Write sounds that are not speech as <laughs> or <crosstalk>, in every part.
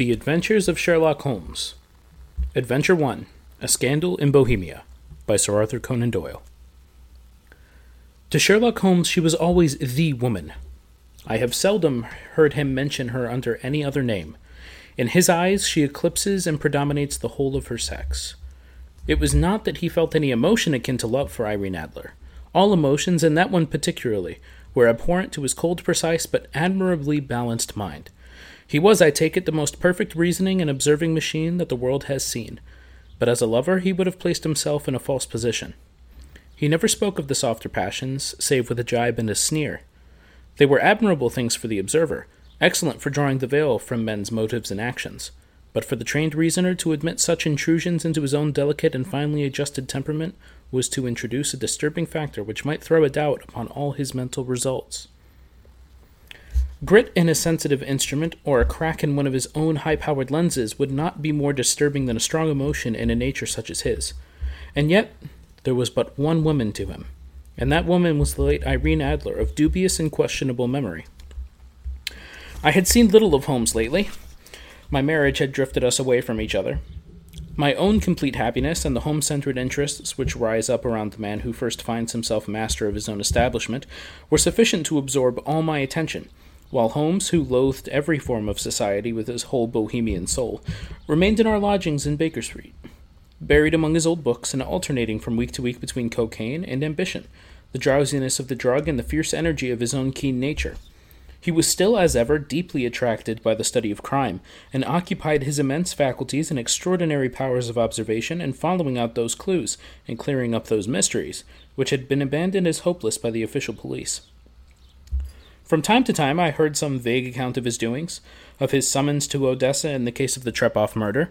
The Adventures of Sherlock Holmes. Adventure 1 A Scandal in Bohemia by Sir Arthur Conan Doyle. To Sherlock Holmes, she was always the woman. I have seldom heard him mention her under any other name. In his eyes, she eclipses and predominates the whole of her sex. It was not that he felt any emotion akin to love for Irene Adler. All emotions, and that one particularly, were abhorrent to his cold, precise, but admirably balanced mind. He was, I take it, the most perfect reasoning and observing machine that the world has seen, but as a lover he would have placed himself in a false position. He never spoke of the softer passions, save with a jibe and a sneer. They were admirable things for the observer, excellent for drawing the veil from men's motives and actions. But for the trained reasoner to admit such intrusions into his own delicate and finely adjusted temperament was to introduce a disturbing factor which might throw a doubt upon all his mental results. Grit in a sensitive instrument or a crack in one of his own high powered lenses would not be more disturbing than a strong emotion in a nature such as his. And yet, there was but one woman to him, and that woman was the late Irene Adler of dubious and questionable memory. I had seen little of Holmes lately. My marriage had drifted us away from each other. My own complete happiness and the home centered interests which rise up around the man who first finds himself master of his own establishment were sufficient to absorb all my attention while Holmes, who loathed every form of society with his whole bohemian soul, remained in our lodgings in Baker Street, buried among his old books and alternating from week to week between cocaine and ambition, the drowsiness of the drug and the fierce energy of his own keen nature. He was still, as ever, deeply attracted by the study of crime, and occupied his immense faculties and extraordinary powers of observation in following out those clues and clearing up those mysteries, which had been abandoned as hopeless by the official police. From time to time, I heard some vague account of his doings, of his summons to Odessa in the case of the Trepoff murder,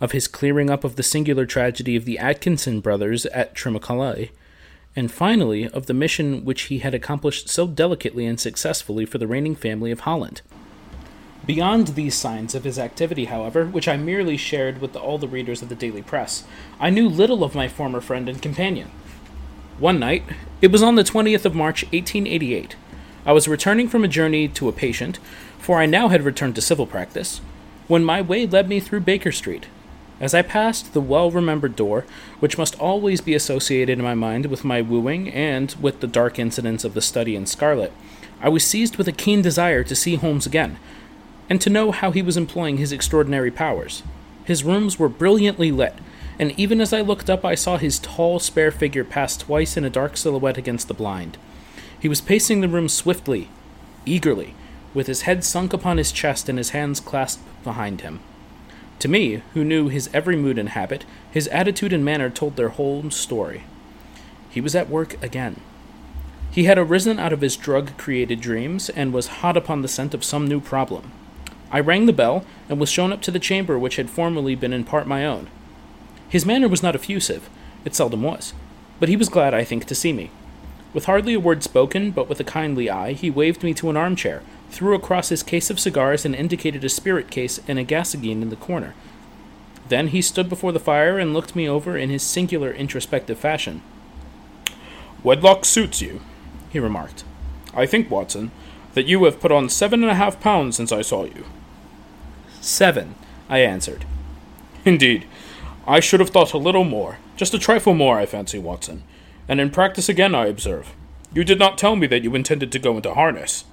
of his clearing up of the singular tragedy of the Atkinson brothers at Trincomalee, and finally of the mission which he had accomplished so delicately and successfully for the reigning family of Holland. Beyond these signs of his activity, however, which I merely shared with all the readers of the daily press, I knew little of my former friend and companion. One night, it was on the 20th of March, 1888, I was returning from a journey to a patient, for I now had returned to civil practice, when my way led me through Baker Street. As I passed the well remembered door, which must always be associated in my mind with my wooing and with the dark incidents of the study in scarlet, I was seized with a keen desire to see Holmes again, and to know how he was employing his extraordinary powers. His rooms were brilliantly lit, and even as I looked up, I saw his tall, spare figure pass twice in a dark silhouette against the blind. He was pacing the room swiftly, eagerly, with his head sunk upon his chest and his hands clasped behind him. To me, who knew his every mood and habit, his attitude and manner told their whole story. He was at work again. He had arisen out of his drug created dreams and was hot upon the scent of some new problem. I rang the bell and was shown up to the chamber which had formerly been in part my own. His manner was not effusive, it seldom was, but he was glad, I think, to see me. With hardly a word spoken, but with a kindly eye, he waved me to an armchair, threw across his case of cigars, and indicated a spirit case and a gasogene in the corner. Then he stood before the fire and looked me over in his singular introspective fashion. Wedlock suits you, he remarked. I think, Watson, that you have put on seven and a half pounds since I saw you. Seven, I answered. Indeed, I should have thought a little more, just a trifle more, I fancy, Watson and in practice again, I observe. You did not tell me that you intended to go into harness.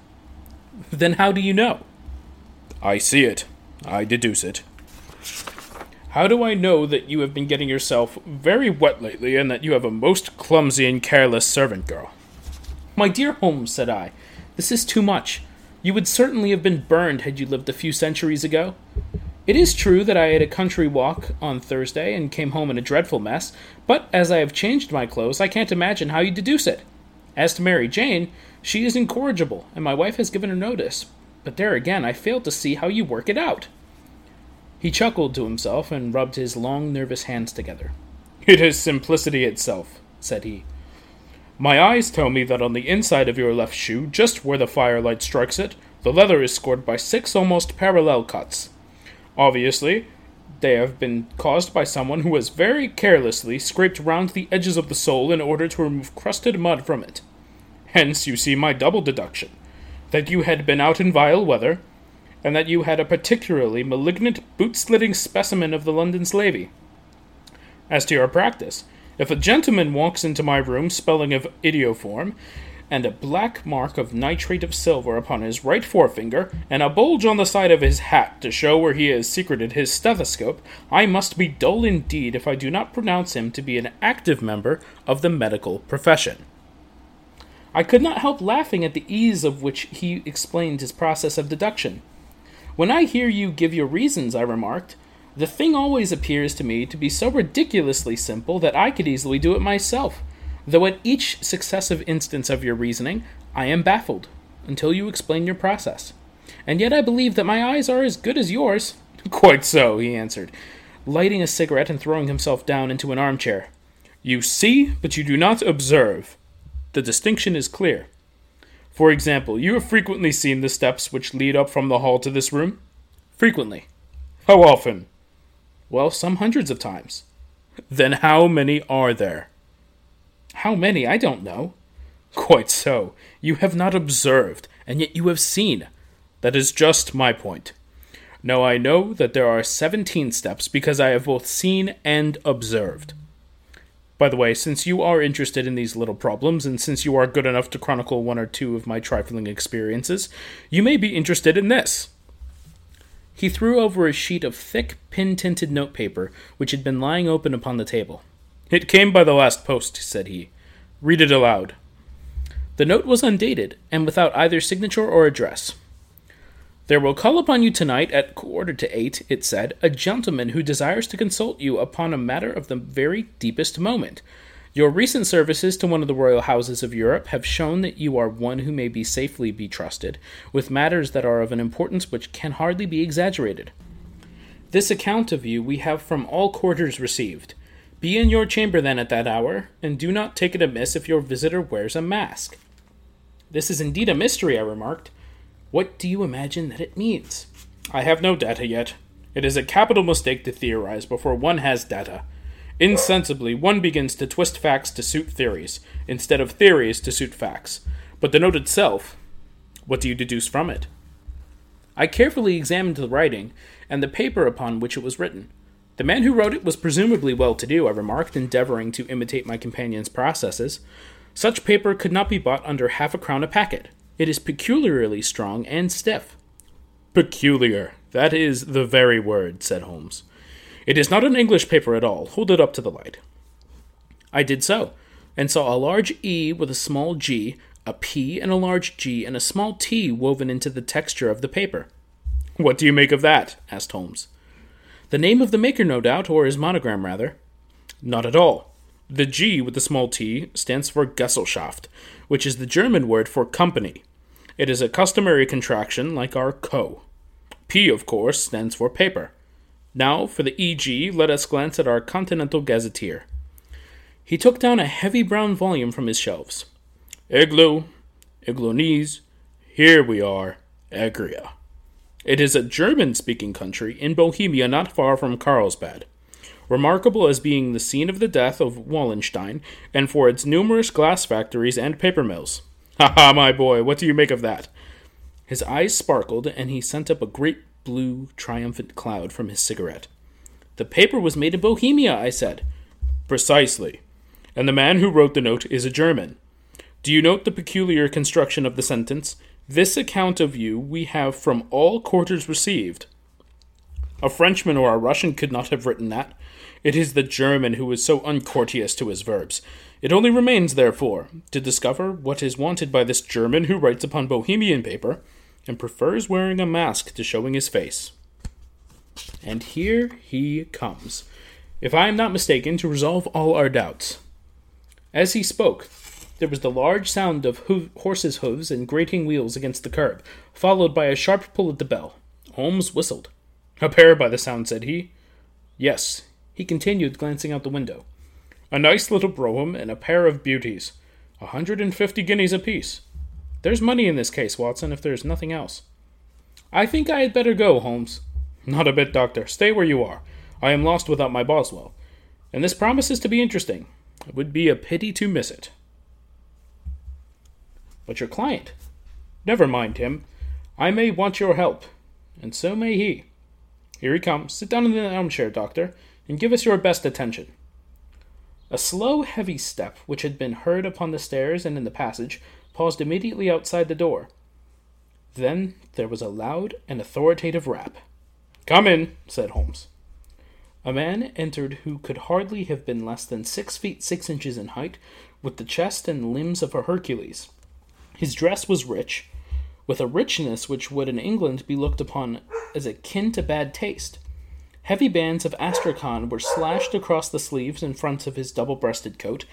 Then how do you know? I see it. I deduce it. How do I know that you have been getting yourself very wet lately and that you have a most clumsy and careless servant girl? My dear Holmes, said I, this is too much. You would certainly have been burned had you lived a few centuries ago. It is true that I had a country walk on Thursday and came home in a dreadful mess, but as I have changed my clothes, I can't imagine how you deduce it. As to Mary Jane, she is incorrigible, and my wife has given her notice, but there again I fail to see how you work it out. He chuckled to himself and rubbed his long, nervous hands together. <laughs> It is simplicity itself, said he. My eyes tell me that on the inside of your left shoe, just where the firelight strikes it, the leather is scored by six almost parallel cuts. Obviously, they have been caused by someone who has very carelessly scraped round the edges of the sole in order to remove crusted mud from it. Hence, you see my double deduction that you had been out in vile weather, and that you had a particularly malignant boot slitting specimen of the London slavey. As to your practice, if a gentleman walks into my room spelling of iodoform, and a black mark of nitrate of silver upon his right forefinger, and a bulge on the side of his hat to show where he has secreted his stethoscope, I must be dull indeed if I do not pronounce him to be an active member of the medical profession. I could not help laughing at the ease of which he explained his process of deduction. When I hear you give your reasons, I remarked, the thing always appears to me to be so ridiculously simple that I could easily do it myself though at each successive instance of your reasoning, I am baffled, until you explain your process. And yet I believe that my eyes are as good as yours. <laughs> Quite so, he answered, lighting a cigarette and throwing himself down into an armchair. You see, but you do not observe. The distinction is clear. For example, you have frequently seen the steps which lead up from the hall to this room? Frequently. How often? Well, some hundreds of times. Then how many are there? How many, I don't know. Quite so. You have not observed, and yet you have seen. That is just my point. Now I know that there are seventeen steps because I have both seen and observed. By the way, since you are interested in these little problems, and since you are good enough to chronicle one or two of my trifling experiences, you may be interested in this. He threw over a sheet of thick, pin tinted notepaper which had been lying open upon the table. It came by the last post, said he. Read it aloud. The note was undated, and without either signature or address. There will call upon you tonight at quarter to eight, it said, a gentleman who desires to consult you upon a matter of the very deepest moment. Your recent services to one of the royal houses of Europe have shown that you are one who may be safely be trusted with matters that are of an importance which can hardly be exaggerated. This account of you we have from all quarters received. Be in your chamber then at that hour, and do not take it amiss if your visitor wears a mask. This is indeed a mystery, I remarked. What do you imagine that it means? I have no data yet. It is a capital mistake to theorize before one has data. Insensibly, one begins to twist facts to suit theories, instead of theories to suit facts. But the note itself, what do you deduce from it? I carefully examined the writing and the paper upon which it was written. The man who wrote it was presumably well to do, I remarked, endeavoring to imitate my companion's processes. Such paper could not be bought under half a crown a packet. It is peculiarly strong and stiff. Peculiar. That is the very word, said Holmes. It is not an English paper at all. Hold it up to the light. I did so, and saw a large E with a small g, a P and a large G, and a small T woven into the texture of the paper. What do you make of that? asked Holmes. The name of the maker, no doubt, or his monogram, rather. Not at all. The G with the small t stands for Gesellschaft, which is the German word for company. It is a customary contraction like our co. P, of course, stands for paper. Now, for the EG, let us glance at our Continental Gazetteer. He took down a heavy brown volume from his shelves. Eglow, Eglonitz, here we are, Egria. It is a German speaking country in Bohemia not far from Carlsbad, remarkable as being the scene of the death of Wallenstein and for its numerous glass factories and paper mills. <laughs> Ha ha, my boy, what do you make of that? His eyes sparkled, and he sent up a great blue, triumphant cloud from his cigarette. The paper was made in Bohemia, I said. Precisely. And the man who wrote the note is a German. Do you note the peculiar construction of the sentence? This account of you we have from all quarters received. A Frenchman or a Russian could not have written that. It is the German who is so uncourteous to his verbs. It only remains, therefore, to discover what is wanted by this German who writes upon Bohemian paper and prefers wearing a mask to showing his face. And here he comes, if I am not mistaken, to resolve all our doubts. As he spoke, there was the large sound of ho- horses' hoofs and grating wheels against the curb, followed by a sharp pull at the bell. Holmes whistled. A pair by the sound, said he. Yes, he continued, glancing out the window. A nice little brougham and a pair of beauties. A hundred and fifty guineas apiece. There's money in this case, Watson, if there's nothing else. I think I had better go, Holmes. Not a bit, Doctor. Stay where you are. I am lost without my Boswell. And this promises to be interesting. It would be a pity to miss it. But your client? Never mind him. I may want your help. And so may he. Here he comes. Sit down in the armchair, doctor, and give us your best attention. A slow, heavy step, which had been heard upon the stairs and in the passage, paused immediately outside the door. Then there was a loud and authoritative rap. Come in, said Holmes. A man entered who could hardly have been less than six feet six inches in height, with the chest and limbs of a Hercules. His dress was rich, with a richness which would in England be looked upon as akin to bad taste. Heavy bands of astrakhan were slashed across the sleeves and fronts of his double breasted coat,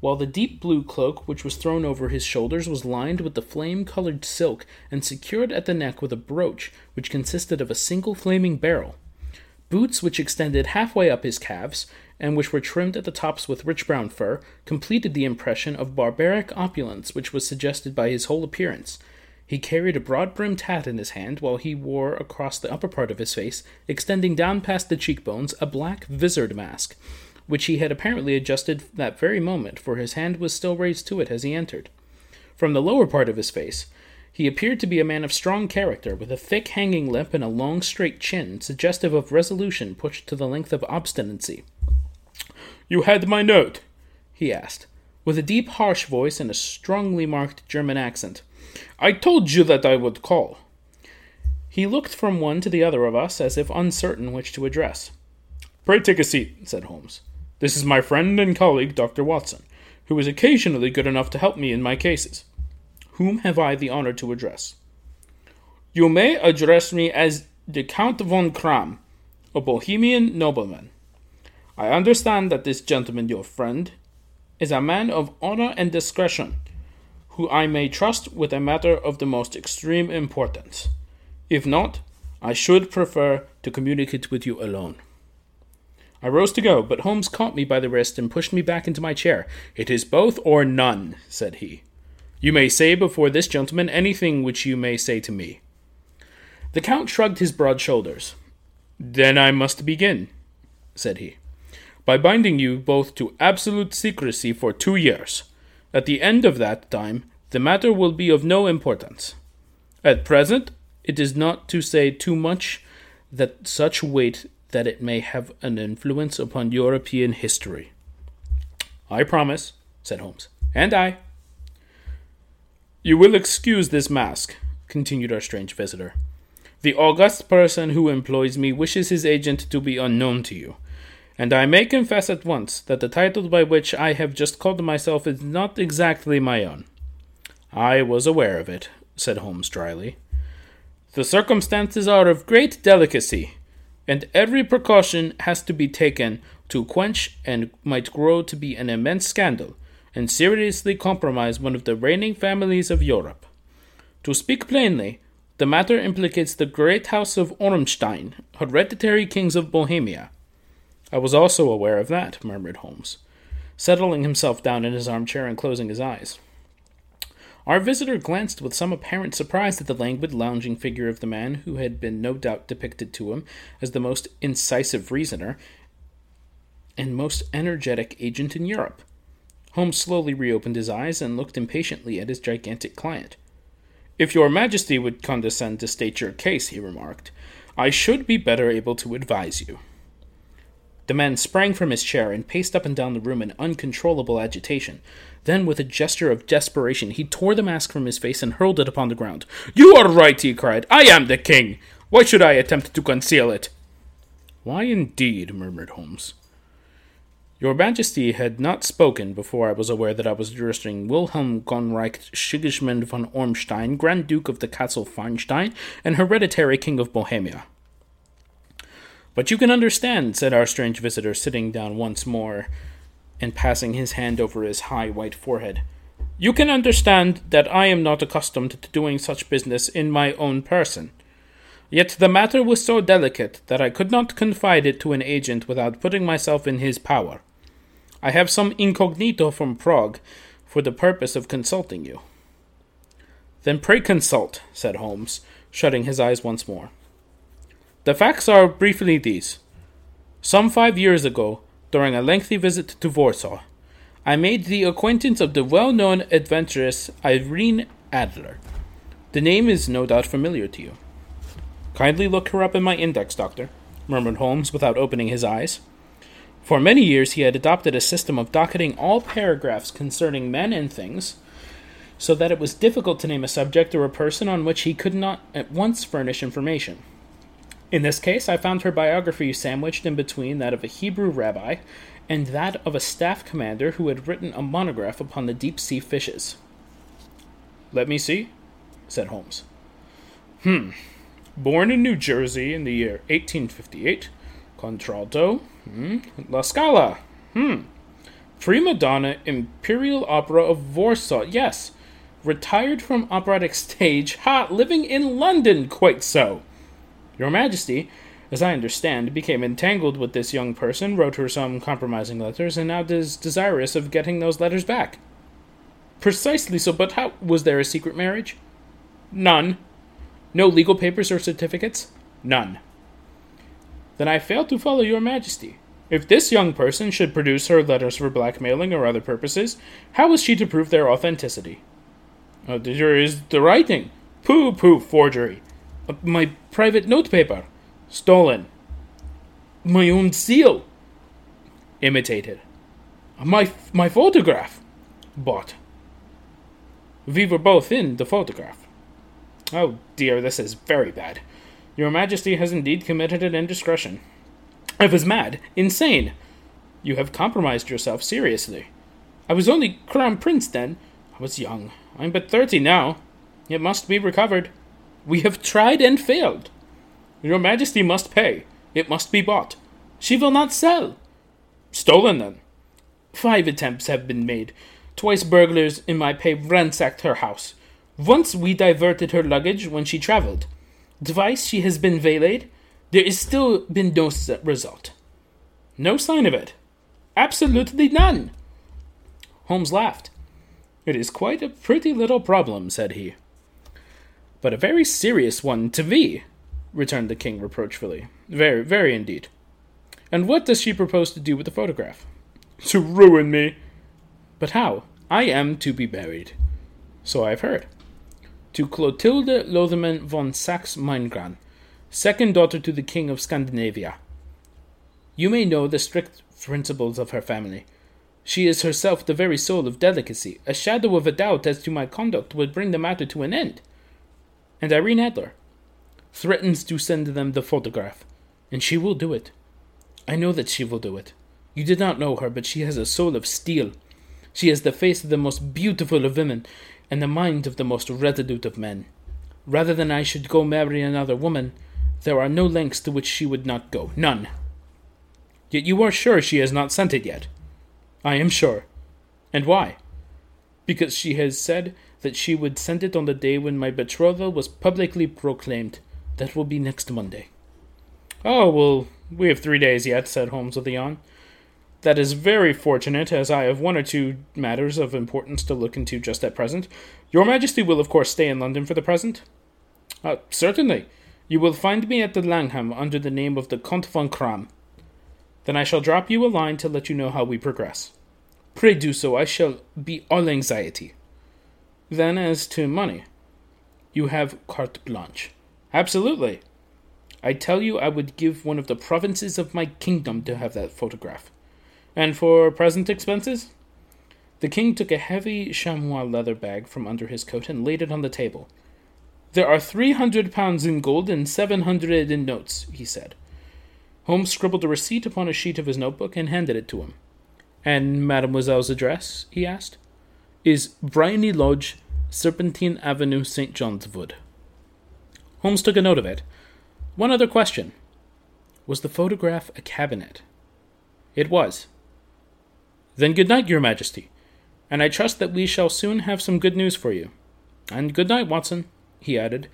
while the deep blue cloak which was thrown over his shoulders was lined with the flame colored silk and secured at the neck with a brooch which consisted of a single flaming beryl. Boots which extended halfway up his calves, and which were trimmed at the tops with rich brown fur, completed the impression of barbaric opulence which was suggested by his whole appearance. He carried a broad brimmed hat in his hand, while he wore across the upper part of his face, extending down past the cheekbones, a black visored mask, which he had apparently adjusted that very moment, for his hand was still raised to it as he entered. From the lower part of his face, he appeared to be a man of strong character, with a thick hanging lip and a long straight chin, suggestive of resolution pushed to the length of obstinacy. You had my note? he asked, with a deep, harsh voice and a strongly marked German accent. I told you that I would call. He looked from one to the other of us as if uncertain which to address. Pray take a seat, said Holmes. This is my friend and colleague, Dr. Watson, who is occasionally good enough to help me in my cases. Whom have I the honor to address? You may address me as the Count von Kramm, a Bohemian nobleman. I understand that this gentleman, your friend, is a man of honor and discretion, who I may trust with a matter of the most extreme importance. If not, I should prefer to communicate with you alone. I rose to go, but Holmes caught me by the wrist and pushed me back into my chair. It is both or none, said he. You may say before this gentleman anything which you may say to me. The Count shrugged his broad shoulders. Then I must begin, said he, by binding you both to absolute secrecy for two years. At the end of that time, the matter will be of no importance. At present, it is not to say too much that such weight that it may have an influence upon European history. I promise, said Holmes. And I. You will excuse this mask, continued our strange visitor. The august person who employs me wishes his agent to be unknown to you, and I may confess at once that the title by which I have just called myself is not exactly my own. I was aware of it, said Holmes dryly. The circumstances are of great delicacy, and every precaution has to be taken to quench and might grow to be an immense scandal and seriously compromise one of the reigning families of Europe. To speak plainly, the matter implicates the great house of Ormstein, hereditary kings of Bohemia. I was also aware of that, murmured Holmes, settling himself down in his armchair and closing his eyes. Our visitor glanced with some apparent surprise at the languid, lounging figure of the man who had been no doubt depicted to him as the most incisive reasoner and most energetic agent in Europe. Holmes slowly reopened his eyes and looked impatiently at his gigantic client. If your majesty would condescend to state your case, he remarked, I should be better able to advise you. The man sprang from his chair and paced up and down the room in uncontrollable agitation. Then, with a gesture of desperation, he tore the mask from his face and hurled it upon the ground. You are right, he cried. I am the king. Why should I attempt to conceal it? Why indeed? murmured Holmes. Your Majesty had not spoken before I was aware that I was addressing Wilhelm Gottsreich Sigismund von Ormstein, Grand Duke of the Cassel Felstein, and hereditary King of Bohemia. But you can understand, said our strange visitor, sitting down once more and passing his hand over his high white forehead. You can understand that I am not accustomed to doing such business in my own person. Yet the matter was so delicate that I could not confide it to an agent without putting myself in his power. I have some incognito from Prague for the purpose of consulting you. Then pray consult, said Holmes, shutting his eyes once more. The facts are briefly these. Some five years ago, during a lengthy visit to Warsaw, I made the acquaintance of the well known adventuress Irene Adler. The name is no doubt familiar to you. Kindly look her up in my index, doctor, murmured Holmes without opening his eyes. For many years he had adopted a system of docketing all paragraphs concerning men and things, so that it was difficult to name a subject or a person on which he could not at once furnish information. In this case, I found her biography sandwiched in between that of a Hebrew rabbi and that of a staff commander who had written a monograph upon the deep sea fishes. Let me see, said Holmes. Hmm. Born in New Jersey in the year 1858. Contralto. Hmm. La Scala. Hmm. Prima donna, Imperial Opera of Warsaw. Yes. Retired from operatic stage. Ha! Living in London. Quite so. Your Majesty, as I understand, became entangled with this young person, wrote her some compromising letters, and now is desirous of getting those letters back. Precisely so, but how was there a secret marriage? None. No legal papers or certificates? None. Then I fail to follow your majesty. If this young person should produce her letters for blackmailing or other purposes, how is she to prove their authenticity? Oh, there is the writing. Pooh, pooh, forgery. Uh, my private notepaper. Stolen. My own seal. Imitated. My, my photograph. Bought. We were both in the photograph. Oh dear, this is very bad. Your Majesty has indeed committed an indiscretion. I was mad, insane. You have compromised yourself seriously. I was only Crown Prince then. I was young. I'm but thirty now. It must be recovered. We have tried and failed. Your Majesty must pay. It must be bought. She will not sell. Stolen then. Five attempts have been made. Twice burglars in my pay ransacked her house. Once we diverted her luggage when she traveled. Twice she has been waylaid. There is still been no result. No sign of it. Absolutely none. Holmes laughed. It is quite a pretty little problem, said he. But a very serious one to thee, returned the king reproachfully. Very, very indeed. And what does she propose to do with the photograph? To ruin me. But how? I am to be buried. So I have heard to Clotilde Lothman von Saxe Meningen, second daughter to the King of Scandinavia. You may know the strict principles of her family. She is herself the very soul of delicacy. A shadow of a doubt as to my conduct would bring the matter to an end. And Irene Adler threatens to send them the photograph, and she will do it. I know that she will do it. You did not know her, but she has a soul of steel. She has the face of the most beautiful of women, and the mind of the most resolute of men. Rather than I should go marry another woman, there are no lengths to which she would not go. None. Yet you are sure she has not sent it yet? I am sure. And why? Because she has said that she would send it on the day when my betrothal was publicly proclaimed. That will be next Monday. Oh, well, we have three days yet, said Holmes with a yawn. That is very fortunate, as I have one or two matters of importance to look into just at present. Your Majesty will, of course, stay in London for the present? Uh, certainly. You will find me at the Langham under the name of the Count von Kramm. Then I shall drop you a line to let you know how we progress. Pray do so. I shall be all anxiety. Then, as to money, you have carte blanche. Absolutely. I tell you, I would give one of the provinces of my kingdom to have that photograph. And for present expenses? The king took a heavy chamois leather bag from under his coat and laid it on the table. There are three hundred pounds in gold and seven hundred in notes, he said. Holmes scribbled a receipt upon a sheet of his notebook and handed it to him. And mademoiselle's address? he asked. Is Briony Lodge, Serpentine Avenue, St. John's Wood. Holmes took a note of it. One other question. Was the photograph a cabinet? It was. Then good night, Your Majesty, and I trust that we shall soon have some good news for you. And good night, Watson, he added,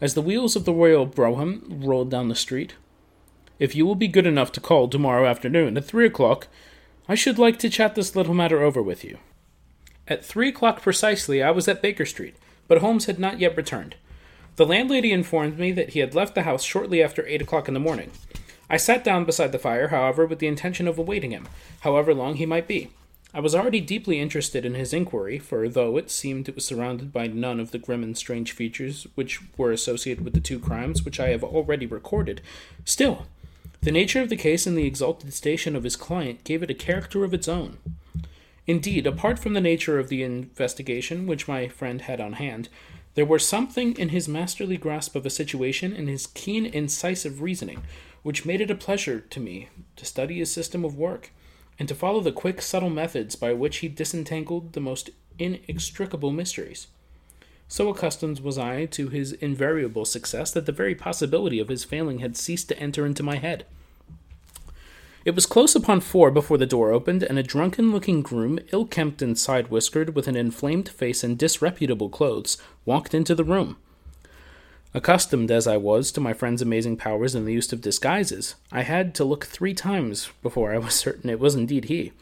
as the wheels of the Royal Brougham rolled down the street. If you will be good enough to call tomorrow afternoon at three o'clock, I should like to chat this little matter over with you. At three o'clock precisely, I was at Baker Street, but Holmes had not yet returned. The landlady informed me that he had left the house shortly after eight o'clock in the morning. I sat down beside the fire, however, with the intention of awaiting him, however long he might be. I was already deeply interested in his inquiry, for though it seemed it was surrounded by none of the grim and strange features which were associated with the two crimes which I have already recorded, still, the nature of the case and the exalted station of his client gave it a character of its own. Indeed, apart from the nature of the investigation which my friend had on hand, there was something in his masterly grasp of a situation and his keen, incisive reasoning which made it a pleasure to me to study his system of work and to follow the quick, subtle methods by which he disentangled the most inextricable mysteries. So accustomed was I to his invariable success that the very possibility of his failing had ceased to enter into my head. It was close upon four before the door opened, and a drunken looking groom, ill kempt and side whiskered, with an inflamed face and disreputable clothes, walked into the room. Accustomed as I was to my friend's amazing powers in the use of disguises, I had to look three times before I was <laughs> certain it was indeed he.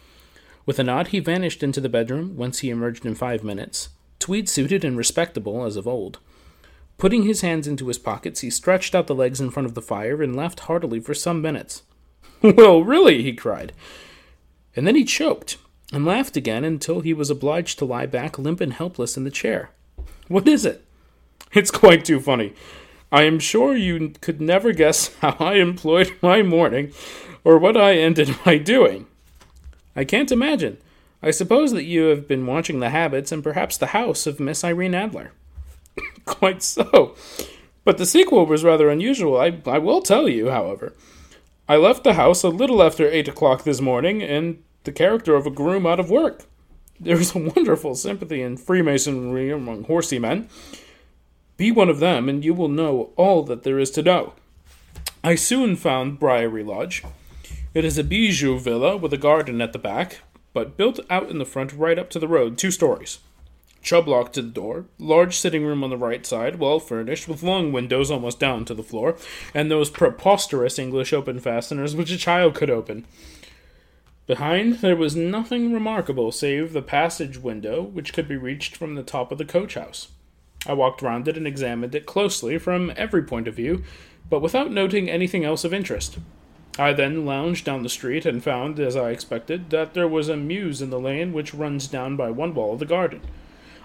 With a nod, he vanished into the bedroom, whence he emerged in five minutes, tweed suited and respectable as of old. Putting his hands into his pockets, he stretched out the legs in front of the fire and laughed heartily for some minutes. <laughs> well, really, he cried. And then he choked, and laughed again until he was obliged to lie back limp and helpless in the chair. What is it? It's quite too funny. I am sure you could never guess <laughs> how I employed my morning or what I ended by doing. I can't imagine. I suppose that you have been watching the habits and perhaps the house of Miss Irene Adler. <coughs> Quite so. But the sequel was rather unusual, I, I will tell you, however. I left the house a little after eight o'clock this morning in the character of a groom out of work. There is a <laughs> wonderful sympathy in Freemasonry among horsey men. Be one of them, and you will know all that there is to know. I soon found Briony Lodge. It is a bijou villa with a garden at the back, but built out in the front right up to the road, two stories. Chubb locked to the door, large sitting room on the right side, well furnished, with long windows almost down to the floor, and those preposterous English open fasteners which a child could open. Behind, there was nothing remarkable save the passage window, which could be reached from the top of the coach house. I walked round it and examined it closely from every point of view, but without noting anything else of interest. I then lounged down the street and found, as I expected, that there was a mews in the lane which runs down by one wall of the garden.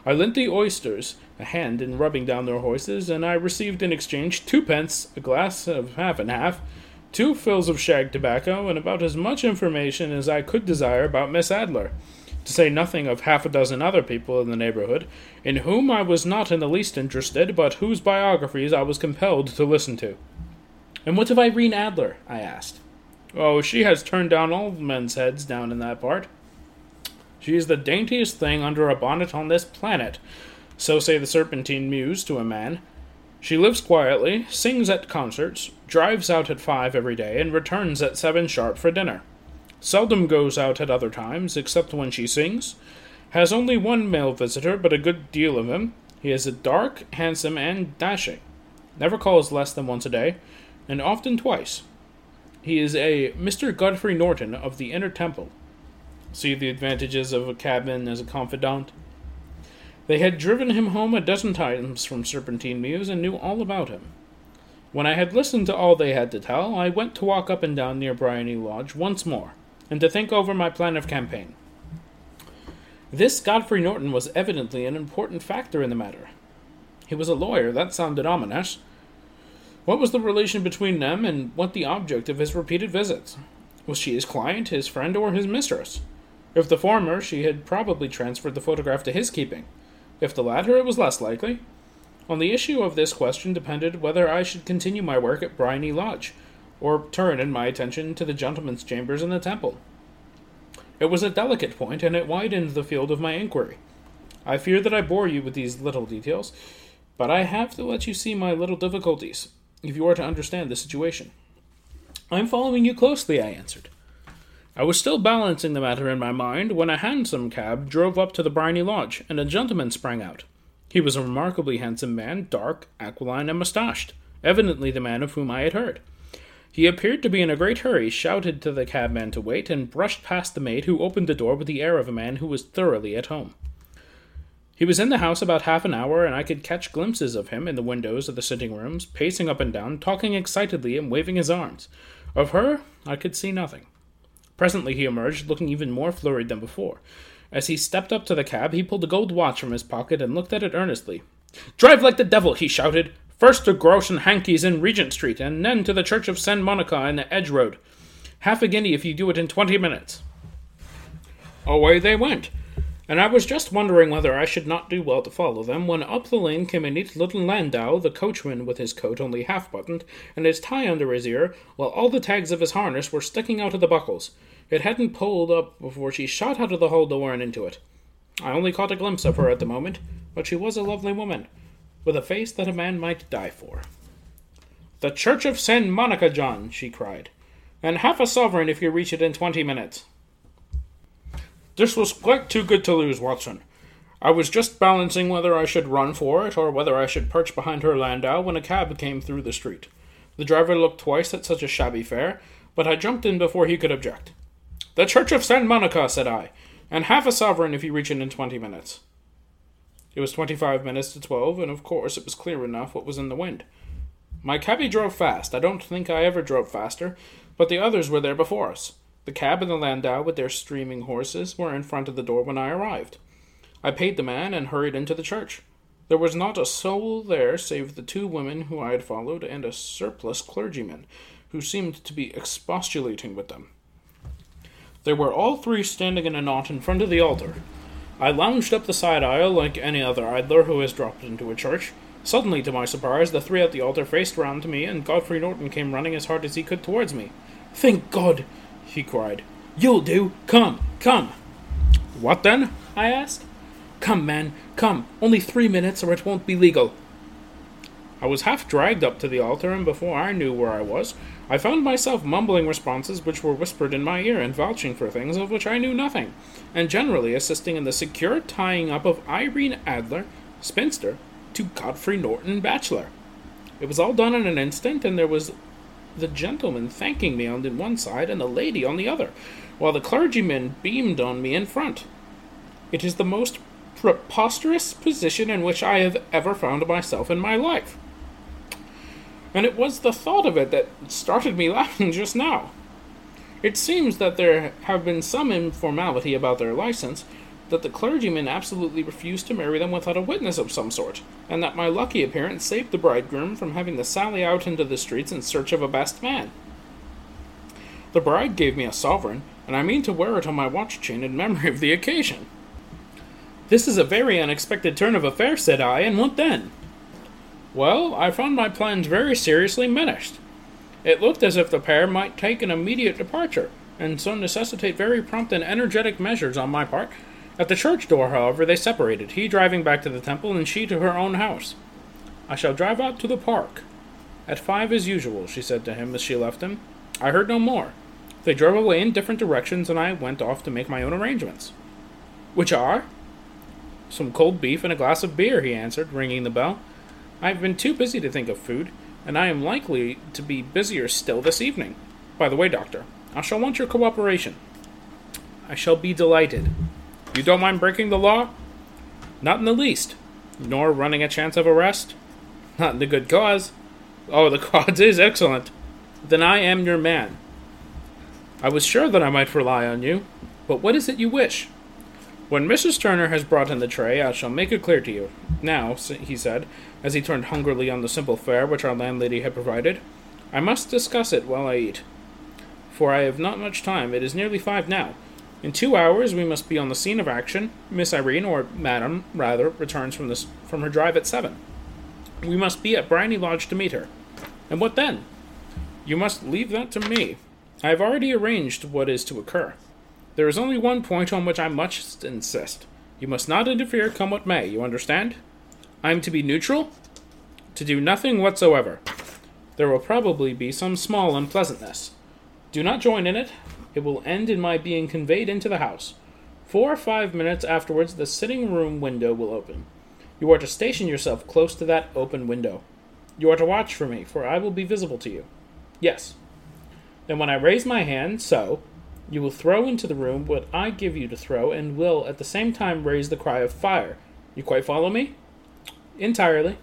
I lent the ostlers a hand in rubbing down their horses, and I received in exchange twopence, a glass of half and half, two fills of shag tobacco, and about as much information as I could desire about Miss Adler to say nothing of half a dozen other people in the neighborhood, in whom I was not in the least interested, but whose biographies I was compelled to listen to. And what of Irene Adler? I asked. Oh, she has turned down all men's heads down in that part. She is the daintiest thing under a bonnet on this planet, so say the Serpentine Mews to a man. She lives quietly, sings at concerts, drives out at five every day, and returns at seven sharp for dinner seldom goes out at other times, except when she sings, has only one male visitor, but a good deal of him. He is dark, handsome, and dashing. Never calls less than once a day, and often twice. He is a Mr. Godfrey Norton of the Inner Temple. See the advantages of a cabin as a confidant? They had driven him home a dozen times from Serpentine Mews and knew all about him. When I had listened to all they had to tell, I went to walk up and down near Briony Lodge once more and to think over my plan of campaign. This Godfrey Norton was evidently an important factor in the matter. He was a lawyer, that sounded ominous. What was the relation between them, and what the object of his repeated visits? Was she his client, his friend, or his mistress? If the former, she had probably transferred the photograph to his keeping. If the latter, it was less likely. On the issue of this question depended whether I should continue my work at Briony Lodge, or turn in my attention to the gentlemen's chambers in the temple. It was a delicate point, and it widened the field of my inquiry. I fear that I bore you with these little details, but I have to let you see my little difficulties, if you are to understand the situation. I am following you closely, I answered. I was still balancing the matter in my mind when a hansom cab drove up to the Briony Lodge, and a gentleman sprang out. He was a remarkably handsome man, dark, aquiline, and moustached, evidently the man of whom I had heard. He appeared to be in a great hurry, shouted to the cabman to wait, and brushed past the maid, who opened the door with the air of a man who was thoroughly at home. He was in the house about half an hour, and I could catch glimpses of him in the windows of the sitting rooms, pacing up and down, talking excitedly and waving his arms. Of her, I could see nothing. Presently he emerged, looking even more flurried than before. As he stepped up to the cab, he pulled a gold watch from his pocket and looked at it earnestly. Drive like the devil, he shouted. First to Gross and Hankey's in Regent Street, and then to the Church of St. Monica in the Edgware Road. Half a guinea if you do it in twenty minutes. Away they went, and I was just wondering whether I should not do well to follow them, when up the lane came a neat little landau, the coachman with his coat only half buttoned, and his tie under his ear, while all the tags of his harness were sticking out of the buckles. It hadn't pulled up before she shot out of the hall door and into it. I only caught a glimpse of her at the moment, but she was a lovely woman, with a face that a man might die for. The Church of St. Monica, John, she cried, and half a sovereign if you reach it in twenty minutes. This was quite too good to lose, Watson. I was just balancing whether I should run for it or whether I should perch behind her landau when a cab came through the street. The driver looked twice at such a shabby fare, but I jumped in before he could object. The Church of St. Monica, said I, and half a sovereign if you reach it in twenty minutes. It was twenty five minutes to twelve, and of course it was clear enough what was in the wind. My cabby drove fast. I don't think I ever drove faster, but the others were there before us. The cab and the landau, with their streaming horses, were in front of the door when I arrived. I paid the man and hurried into the church. There was not a soul there save the two women who I had followed and a surpliced clergyman, who seemed to be expostulating with them. They were all three standing in a knot in front of the altar. I lounged up the side aisle like any other idler who has dropped into a church. Suddenly, to my surprise, the three at the altar faced round to me, and Godfrey Norton came running as hard as he could towards me. Thank God! he cried. You'll do. Come, come. What then? I asked. Come, man, come. Only three minutes, or it won't be legal. I was half dragged up to the altar, and before I knew where I was, I found myself mumbling responses which were whispered in my ear and vouching for things of which I knew nothing, and generally assisting in the secure tying up of Irene Adler, spinster, to Godfrey Norton, bachelor. It was all done in an instant, and there was the gentleman thanking me on the one side and the lady on the other, while the clergyman beamed on me in front. It is the most preposterous position in which I have ever found myself in my life. And it was the thought of it that started me <laughs> laughing just now. It seems that there have been some informality about their license, that the clergyman absolutely refused to marry them without a witness of some sort, and that my lucky appearance saved the bridegroom from having to sally out into the streets in search of a best man. The bride gave me a sovereign, and I mean to wear it on my watch chain in memory of the occasion. This is a very unexpected turn of affairs, said I, and what then? Well, I found my plans very seriously menaced. It looked as if the pair might take an immediate departure, and so necessitate very prompt and energetic measures on my part at the church door, however, they separated, he driving back to the temple and she to her own house. I shall drive out to the park. At five as usual, she said to him as she left him. I heard no more. They drove away in different directions, and I went off to make my own arrangements. Which are? Some cold beef and a glass of beer, he answered, ringing the bell. I have been too busy to think of food, and I am likely to be busier still this evening. By the way, Doctor, I shall want your cooperation. I shall be delighted. You don't mind breaking the law? Not in the least. Nor running a chance of arrest? Not in the good cause. Oh, the <laughs> cause is excellent. Then I am your man. I was sure that I might rely on you. But what is it you wish? When Mrs. Turner has brought in the tray, I shall make it clear to you. Now, he said, as he turned hungrily on the simple fare which our landlady had provided, I must discuss it while I eat. For I have not much time. It is nearly five now. In two hours, we must be on the scene of action. Miss Irene, or Madam, rather, returns from this from her drive at seven. We must be at Briony Lodge to meet her. And what then? You must leave that to me. I have already arranged what is to occur. There is only one point on which I must insist. You must not interfere, come what may. You understand? I am to be neutral, to do nothing whatsoever. There will probably be some small unpleasantness. Do not join in it, it will end in my being conveyed into the house. Four or five minutes afterwards, the sitting room window will open. You are to station yourself close to that open window. You are to watch for me, for I will be visible to you. Yes. Then, when I raise my hand, so, you will throw into the room what I give you to throw, and will at the same time raise the cry of fire. You quite follow me? Entirely.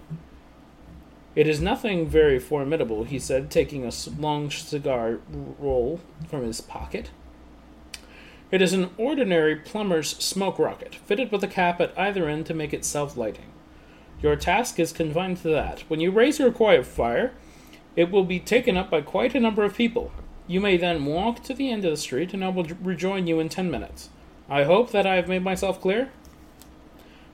It is nothing very formidable, he said, taking a long cigar roll from his pocket. It is an ordinary plumber's smoke rocket, fitted with a cap at either end to make it self lighting. Your task is confined to that. When you raise your cry of fire, it will be taken up by quite a number of people. You may then walk to the end of the street, and I will rejoin you in ten minutes. I hope that I have made myself clear.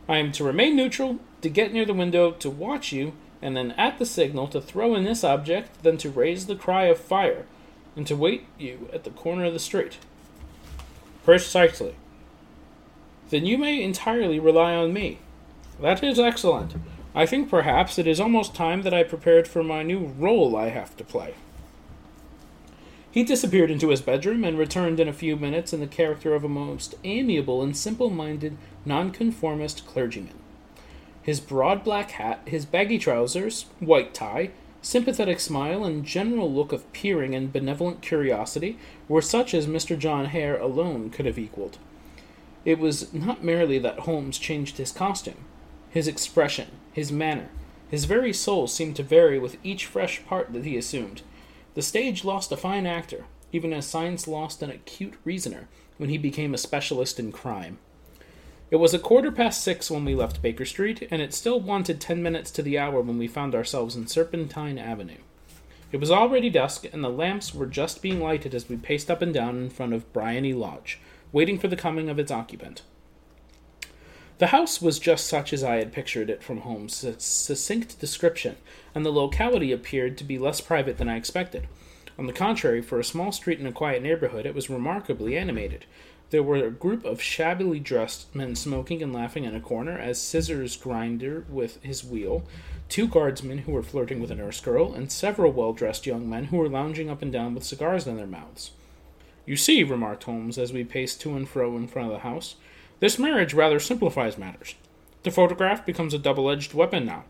I am to remain neutral, to get near the window, to watch you, and then at the signal to throw in this object, then to raise the cry of fire, and to wait you at the corner of the street. Precisely. Then you may entirely rely on me. That is excellent. I think perhaps it is almost time that I prepared for my new role I have to play. He disappeared into his bedroom and returned in a few minutes in the character of a most amiable and simple minded nonconformist clergyman. His broad black hat, his baggy trousers, white tie, sympathetic smile, and general look of peering and benevolent curiosity were such as Mr. John Hare alone could have equaled. It was not merely that Holmes changed his costume. His expression, his manner, his very soul seemed to vary with each fresh part that he assumed. The stage lost a fine actor, even as science lost an acute reasoner, when he became a specialist in crime. It was a quarter past six when we left Baker Street, and it still wanted ten minutes to the hour when we found ourselves in Serpentine Avenue. It was already dusk, and the lamps were just being lighted as we paced up and down in front of Briony Lodge, waiting for the coming of its occupant. The house was just such as I had pictured it from Holmes' succinct description, and the locality appeared to be less private than I expected. On the contrary, for a small street in a quiet neighborhood, it was remarkably animated. There were a group of shabbily dressed men smoking and laughing in a corner as Scissors grinder with his wheel, two guardsmen who were flirting with a nurse girl, and several well dressed young men who were lounging up and down with cigars in their mouths. You see, remarked Holmes as we paced to and fro in front of the house, this marriage rather simplifies matters. The photograph becomes a double edged weapon now.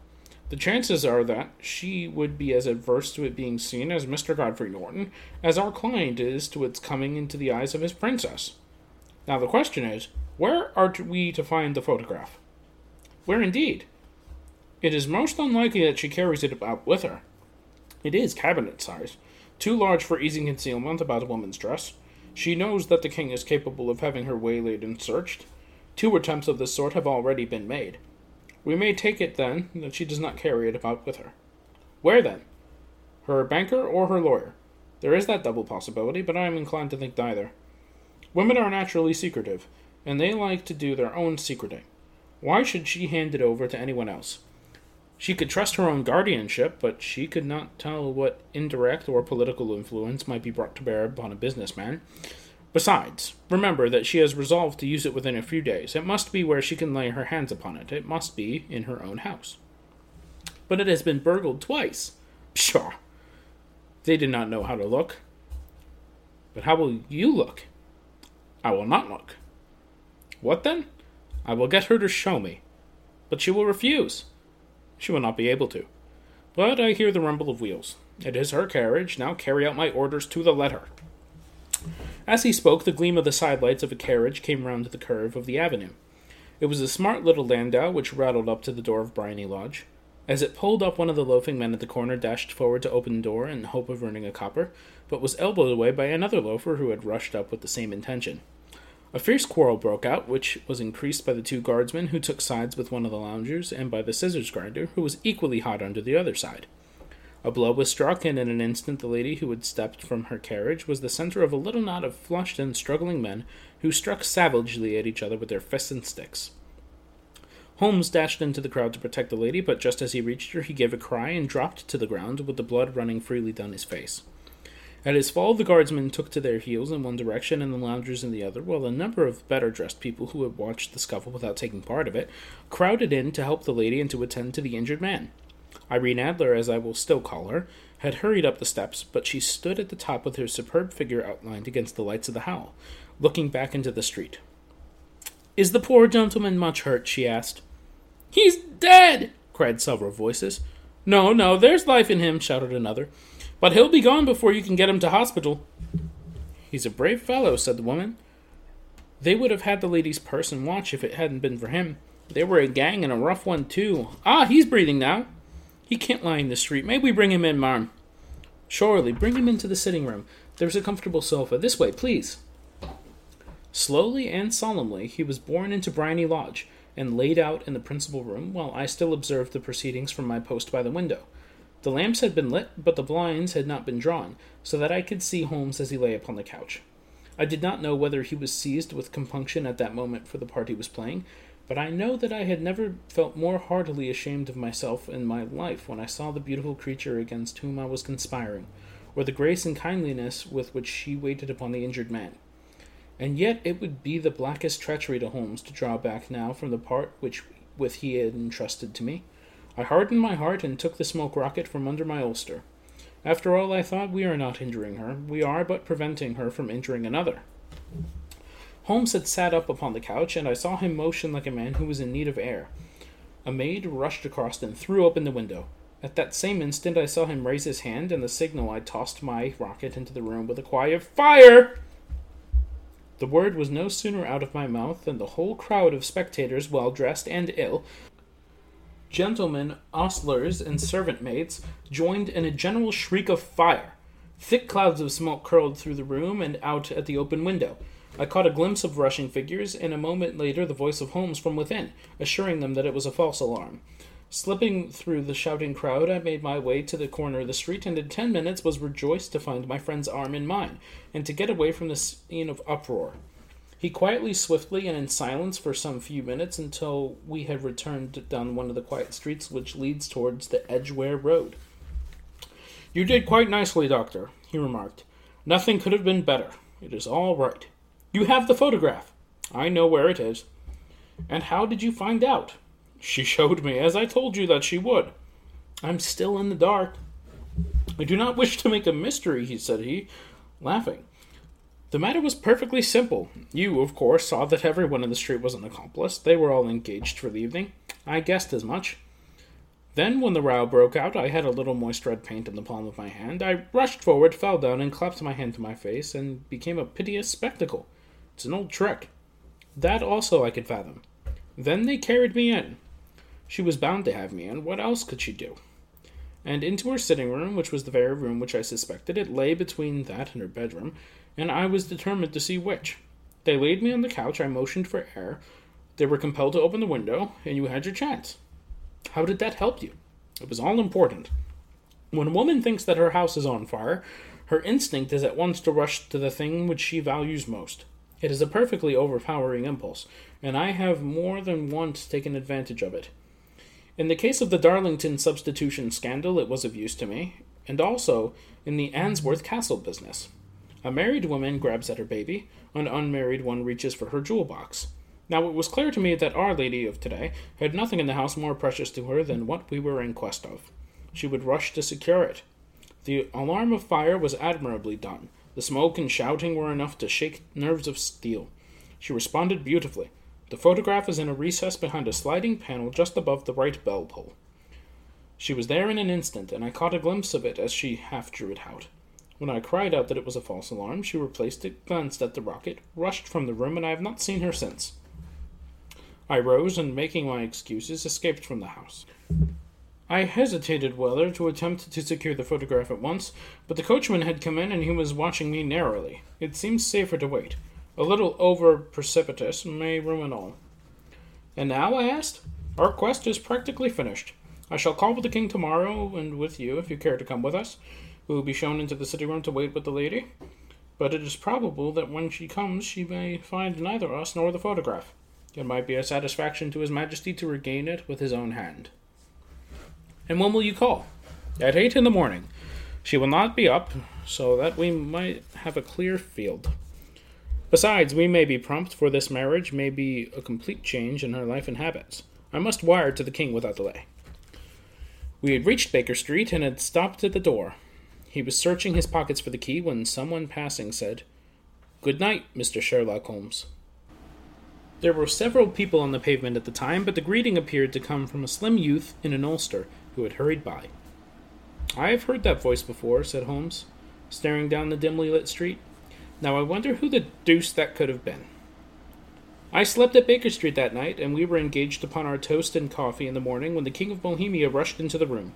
The chances are that she would be as averse to it being seen as Mr. Godfrey Norton as our client is to its coming into the eyes of his princess. Now the question is, where are we to find the photograph? Where indeed? It is most unlikely that she carries it about with her. It is cabinet size, too large for easy concealment about a woman's dress. She knows that the king is capable of having her waylaid and searched, Two attempts of this sort have already been made. We may take it, then, that she does not carry it about with her. Where, then? Her banker or her lawyer? There is that double possibility, but I am inclined to think neither. Women are naturally secretive, and they like to do their own secreting. Why should she hand it over to anyone else? She could trust her own guardianship, but she could not tell what indirect or political influence might be brought to bear upon a businessman. Besides, remember that she has resolved to use it within a few days. It must be where she can lay her hands upon it. It must be in her own house. But it has been burgled twice. Pshaw! They did not know how to look. But how will you look? I will not look. What then? I will get her to show me. But she will refuse. She will not be able to. But I hear the rumble of wheels. It is her carriage. Now carry out my orders to the letter. As he spoke, the gleam of the sidelights of a carriage came round the curve of the avenue. It was a smart little landau which rattled up to the door of Briony Lodge. As it pulled up, one of the loafing men at the corner dashed forward to open the door in the hope of earning a copper, but was elbowed away by another loafer who had rushed up with the same intention. A fierce quarrel broke out, which was increased by the two guardsmen who took sides with one of the loungers, and by the scissors grinder, who was equally hot under the other side. A blow was struck, and in an instant the lady who had stepped from her carriage was the center of a little knot of flushed and struggling men who struck savagely at each other with their fists and sticks. Holmes dashed into the crowd to protect the lady, but just as he reached her, he gave a cry and dropped to the ground with the blood running freely down his face. At his fall, the guardsmen took to their heels in one direction and the loungers in the other, while a number of better dressed people who had watched the scuffle without taking part of it crowded in to help the lady and to attend to the injured man. Irene Adler, as I will still call her, had hurried up the steps, but she stood at the top with her superb figure outlined against the lights of the hall, looking back into the street. Is the poor gentleman much hurt? she asked. He's dead! cried several voices. No, no, there's life in him, shouted another. But he'll be gone before you can get him to hospital. He's a brave fellow, said the woman. They would have had the lady's purse and watch if it hadn't been for him. They were a gang and a rough one, too. Ah, he's breathing now. He can't lie in the street. May we bring him in, marm? Surely, bring him into the sitting room. There's a comfortable sofa. This way, please. Slowly and solemnly, he was borne into Briony Lodge and laid out in the principal room while I still observed the proceedings from my post by the window. The lamps had been lit, but the blinds had not been drawn, so that I could see Holmes as he lay upon the couch. I did not know whether he was seized with compunction at that moment for the part he was playing, but I know that I had never felt more heartily ashamed of myself in my life when I saw the beautiful creature against whom I was conspiring, or the grace and kindliness with which she waited upon the injured man. And yet it would be the blackest treachery to Holmes to draw back now from the part which with he had entrusted to me. I hardened my heart and took the smoke rocket from under my ulster. After all, I thought, we are not injuring her. We are but preventing her from injuring another. Holmes had sat up upon the couch, and I saw him motion like a man who was in need of air. A maid rushed across and threw open the window. At that same instant, I saw him raise his hand, and the signal I tossed my rocket into the room with a cry of Fire! The word was no sooner out of my mouth than the whole crowd of spectators, well dressed and ill, Gentlemen, ostlers, and servant maids joined in a general shriek of fire. Thick clouds of smoke curled through the room and out at the open window. I caught a glimpse of rushing figures, and a moment later the voice of Holmes from within, assuring them that it was a false alarm. Slipping through the shouting crowd, I made my way to the corner of the street, and in ten minutes was rejoiced to find my friend's arm in mine, and to get away from the scene of uproar. He quietly, swiftly, and in silence for some few minutes until we had returned down one of the quiet streets which leads towards the Edgware Road. You did quite nicely, Doctor, he remarked. Nothing could have been better. It is all right. You have the photograph. I know where it is. And how did you find out? She <laughs> showed me, as I told you that she would. I'm still in the dark. I do not wish to make a mystery, he said he, laughing. The matter was perfectly simple. You, of course, saw that everyone in the street was an accomplice. They were all engaged for the evening. I guessed as much. Then, when the row broke out, I had a little moist red paint in the palm of my hand. I rushed forward, fell down, and clapped my hand to my face, and became a piteous spectacle. It's an old trick. That also I could fathom. Then they carried me in. She was bound to have me in. What else could she do? And into her sitting room, which was the very room which I suspected, it lay between that and her bedroom, and I was determined to see which. They laid me on the couch, I motioned for air. They were compelled to open the window, and you had your chance. How did that help you? It was all important. When a woman thinks that her house is on fire, her instinct is at once to rush to the thing which she values most. It is a perfectly overpowering impulse, and I have more than once taken advantage of it. In the case of the Darlington substitution scandal, it was of use to me, and also in the Arnsworth Castle business. A married woman grabs at her baby, an unmarried one reaches for her jewel box. Now it was clear to me that Our Lady of today had nothing in the house more precious to her than what we were in quest of. She would rush to secure it. The alarm of fire was admirably done. The smoke and shouting were enough to shake nerves of steel. She responded beautifully. The photograph is in a recess behind a sliding panel just above the right bell pull. She was there in an instant, and I caught a glimpse of it as she half drew it out. When I cried out that it was a false alarm, she replaced it, glanced at the rocket, rushed from the room, and I have not seen her since. I rose and, making my excuses, escaped from the house. I hesitated whether to attempt to secure the photograph at once, but the coachman had come in and he was watching me narrowly. It seemed safer to wait. A little over precipitous may ruin all. And now? I asked. Our quest is practically finished. I shall call with the king tomorrow, and with you, if you care to come with us We will be shown into the sitting room to wait with the lady. But it is probable that when she comes, she may find neither us nor the photograph. It might be a satisfaction to His Majesty to regain it with his own hand. And when will you call? At eight in the morning. She will not be up, so that we might have a clear field. Besides, we may be prompt, for this marriage may be a complete change in her life and habits. I must wire to the king without delay. We had reached Baker Street and had stopped at the door. He was searching his pockets for the key when someone passing said, Good night, Mr. Sherlock Holmes. There were several people on the pavement at the time, but the greeting appeared to come from a slim youth in an ulster who had hurried by. I have heard that voice before, said Holmes, staring down the dimly lit street. Now I wonder who the deuce that could have been. I slept at Baker Street that night, and we were engaged upon our toast and coffee in the morning when the King of Bohemia rushed into the room.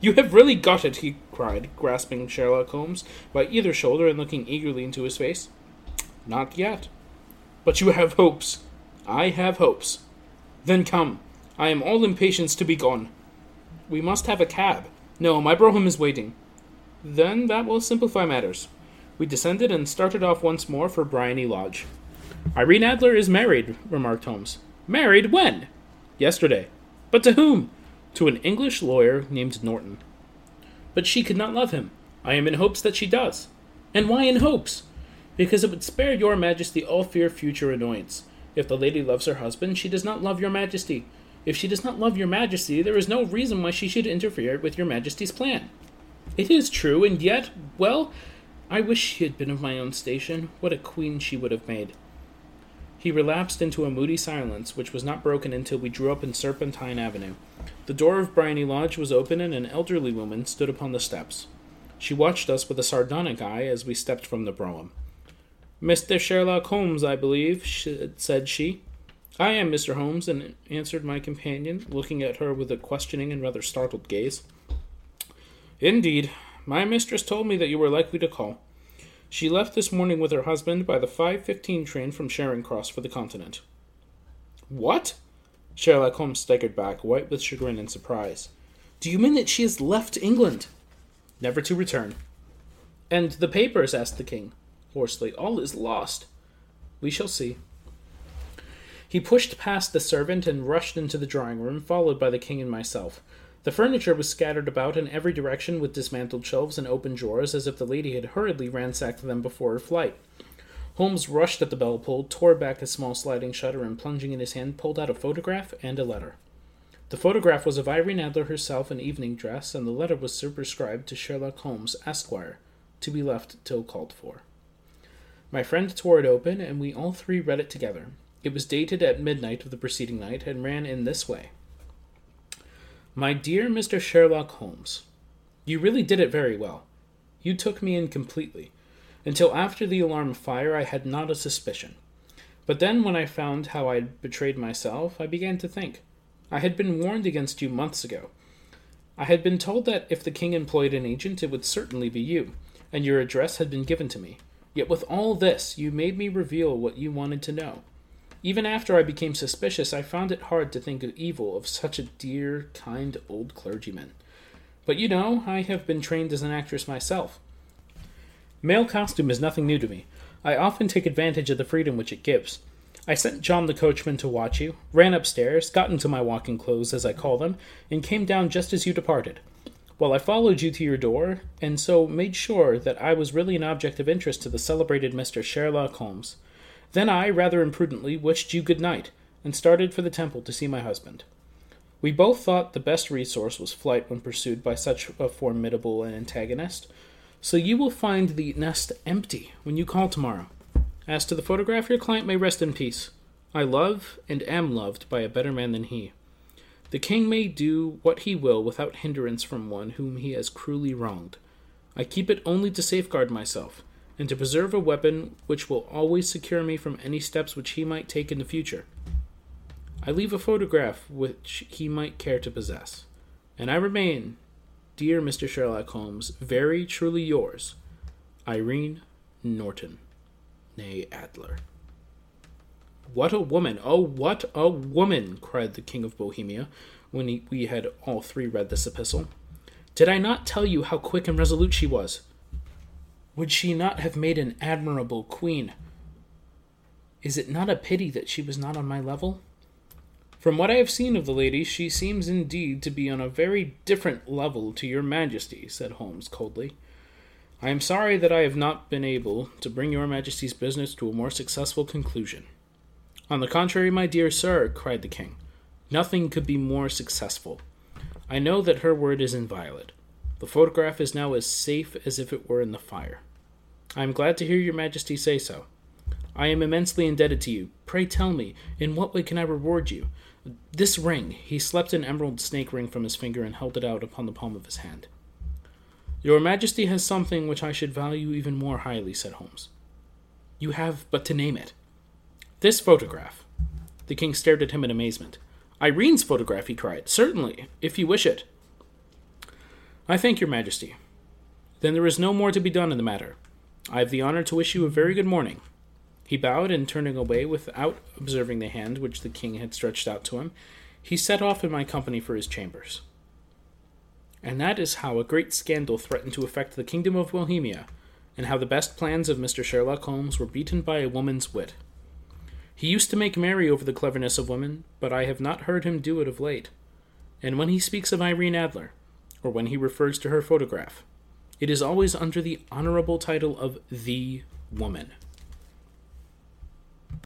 You have really got it, he cried, grasping Sherlock Holmes by either shoulder and looking eagerly into his face. Not yet. But you have hopes. I have hopes. Then come. I am all impatience to be gone. We must have a cab. No, my brougham is waiting. Then that will simplify matters. We descended and started off once more for Briony Lodge. Irene Adler is married, remarked Holmes. Married when? Yesterday. But to whom? To an English lawyer named Norton. But she could not love him. I am in hopes that she does. And why in hopes? Because it would spare your majesty all fear future annoyance. If the lady loves her husband, she does not love your majesty. If she does not love your majesty, there is no reason why she should interfere with your majesty's plan. It is true, and yet, well, I wish she had been of my own station. What a queen she would have made. He relapsed into a moody silence, which was not broken until we drew up in Serpentine Avenue. The door of Briony Lodge was open, and an elderly woman stood upon the steps. She watched us with a sardonic eye as we stepped from the brougham. Mr. Sherlock Holmes, I believe, said she. I am Mr. Holmes, and answered my companion, looking at her with a questioning and rather startled gaze. Indeed, my mistress told me that you were likely to call. She left this morning with her husband by the 5.15 train from Charing Cross for the continent. What? Sherlock Holmes staggered back, white with chagrin and surprise. Do you mean that she has left England? Never to return. And the papers? asked the king, hoarsely. All is lost. We shall see. He pushed past the servant and rushed into the drawing room, followed by the king and myself. The furniture was scattered about in every direction with dismantled shelves and open drawers, as if the lady had hurriedly ransacked them before her flight. Holmes rushed at the bell pull, tore back a small sliding shutter, and plunging in his hand, pulled out a photograph and a letter. The photograph was of Irene Adler herself in evening dress, and the letter was superscribed to Sherlock Holmes, Esquire, to be left till called for. My friend tore it open, and we all three read it together. It was dated at midnight of the preceding night, and ran in this way my dear Mr. Sherlock Holmes, you really did it very well. You took me in completely. Until after the alarm fire, I had not a suspicion. But then, when I found how I had betrayed myself, I began to think. I had been warned against you months ago. I had been told that if the king employed an agent, it would certainly be you, and your address had been given to me. Yet with all this, you made me reveal what you wanted to know. Even after I became suspicious, I found it hard to think of evil of such a dear, kind old clergyman. But you know, I have been trained as an actress myself. Male costume is nothing new to me. I often take advantage of the freedom which it gives. I sent John the coachman to watch you, ran upstairs, got into my walking clothes, as I call them, and came down just as you departed. Well, I followed you to your door, and so made sure that I was really an object of interest to the celebrated Mr. Sherlock Holmes. Then I, rather imprudently, wished you good night, and started for the temple to see my husband. We both thought the best resource was flight when pursued by such a formidable antagonist, so you will find the nest empty when you call tomorrow. As to the photograph, your client may rest in peace. I love and am loved by a better man than he. The king may do what he will without hindrance from one whom he has cruelly wronged. I keep it only to safeguard myself, and to preserve a weapon which will always secure me from any steps which he might take in the future. I leave a photograph which he might care to possess, and I remain, dear Mr. Sherlock Holmes, very truly yours, Irene Norton, née Adler. What a woman! Oh, what a woman! cried the King of Bohemia, when he, we had all three read this epistle. Did I not tell you how quick and resolute she was? Would she not have made an admirable queen? Is it not a pity that she was not on my level? From what I have seen of the lady, she seems indeed to be on a very different level to your majesty, said Holmes coldly. I am sorry that I have not been able to bring your majesty's business to a more successful conclusion. On the contrary, my dear sir, cried the king, nothing could be more successful. I know that her word is inviolate. The photograph is now as safe as if it were in the fire. I am glad to hear your majesty say so. I am immensely indebted to you. Pray tell me, in what way can I reward you? This ring. He slipped an emerald snake ring from his finger and held it out upon the palm of his hand. Your majesty has something which I should value even more highly, said Holmes. You have but to name it. This photograph. The king stared at him in amazement. Irene's photograph, he cried. Certainly, if you wish it. I thank your majesty. Then there is no more to be done in the matter. I have the honor to wish you a very good morning. He bowed, and turning away without observing the hand which the king had stretched out to him, he set off in my company for his chambers. And that is how a great scandal threatened to affect the kingdom of Bohemia, and how the best plans of Mr. Sherlock Holmes were beaten by a woman's wit. He used to make merry over the cleverness of women, but I have not heard him do it of late. And when he speaks of Irene Adler, or when he refers to her photograph, it is always under the honorable title of the woman.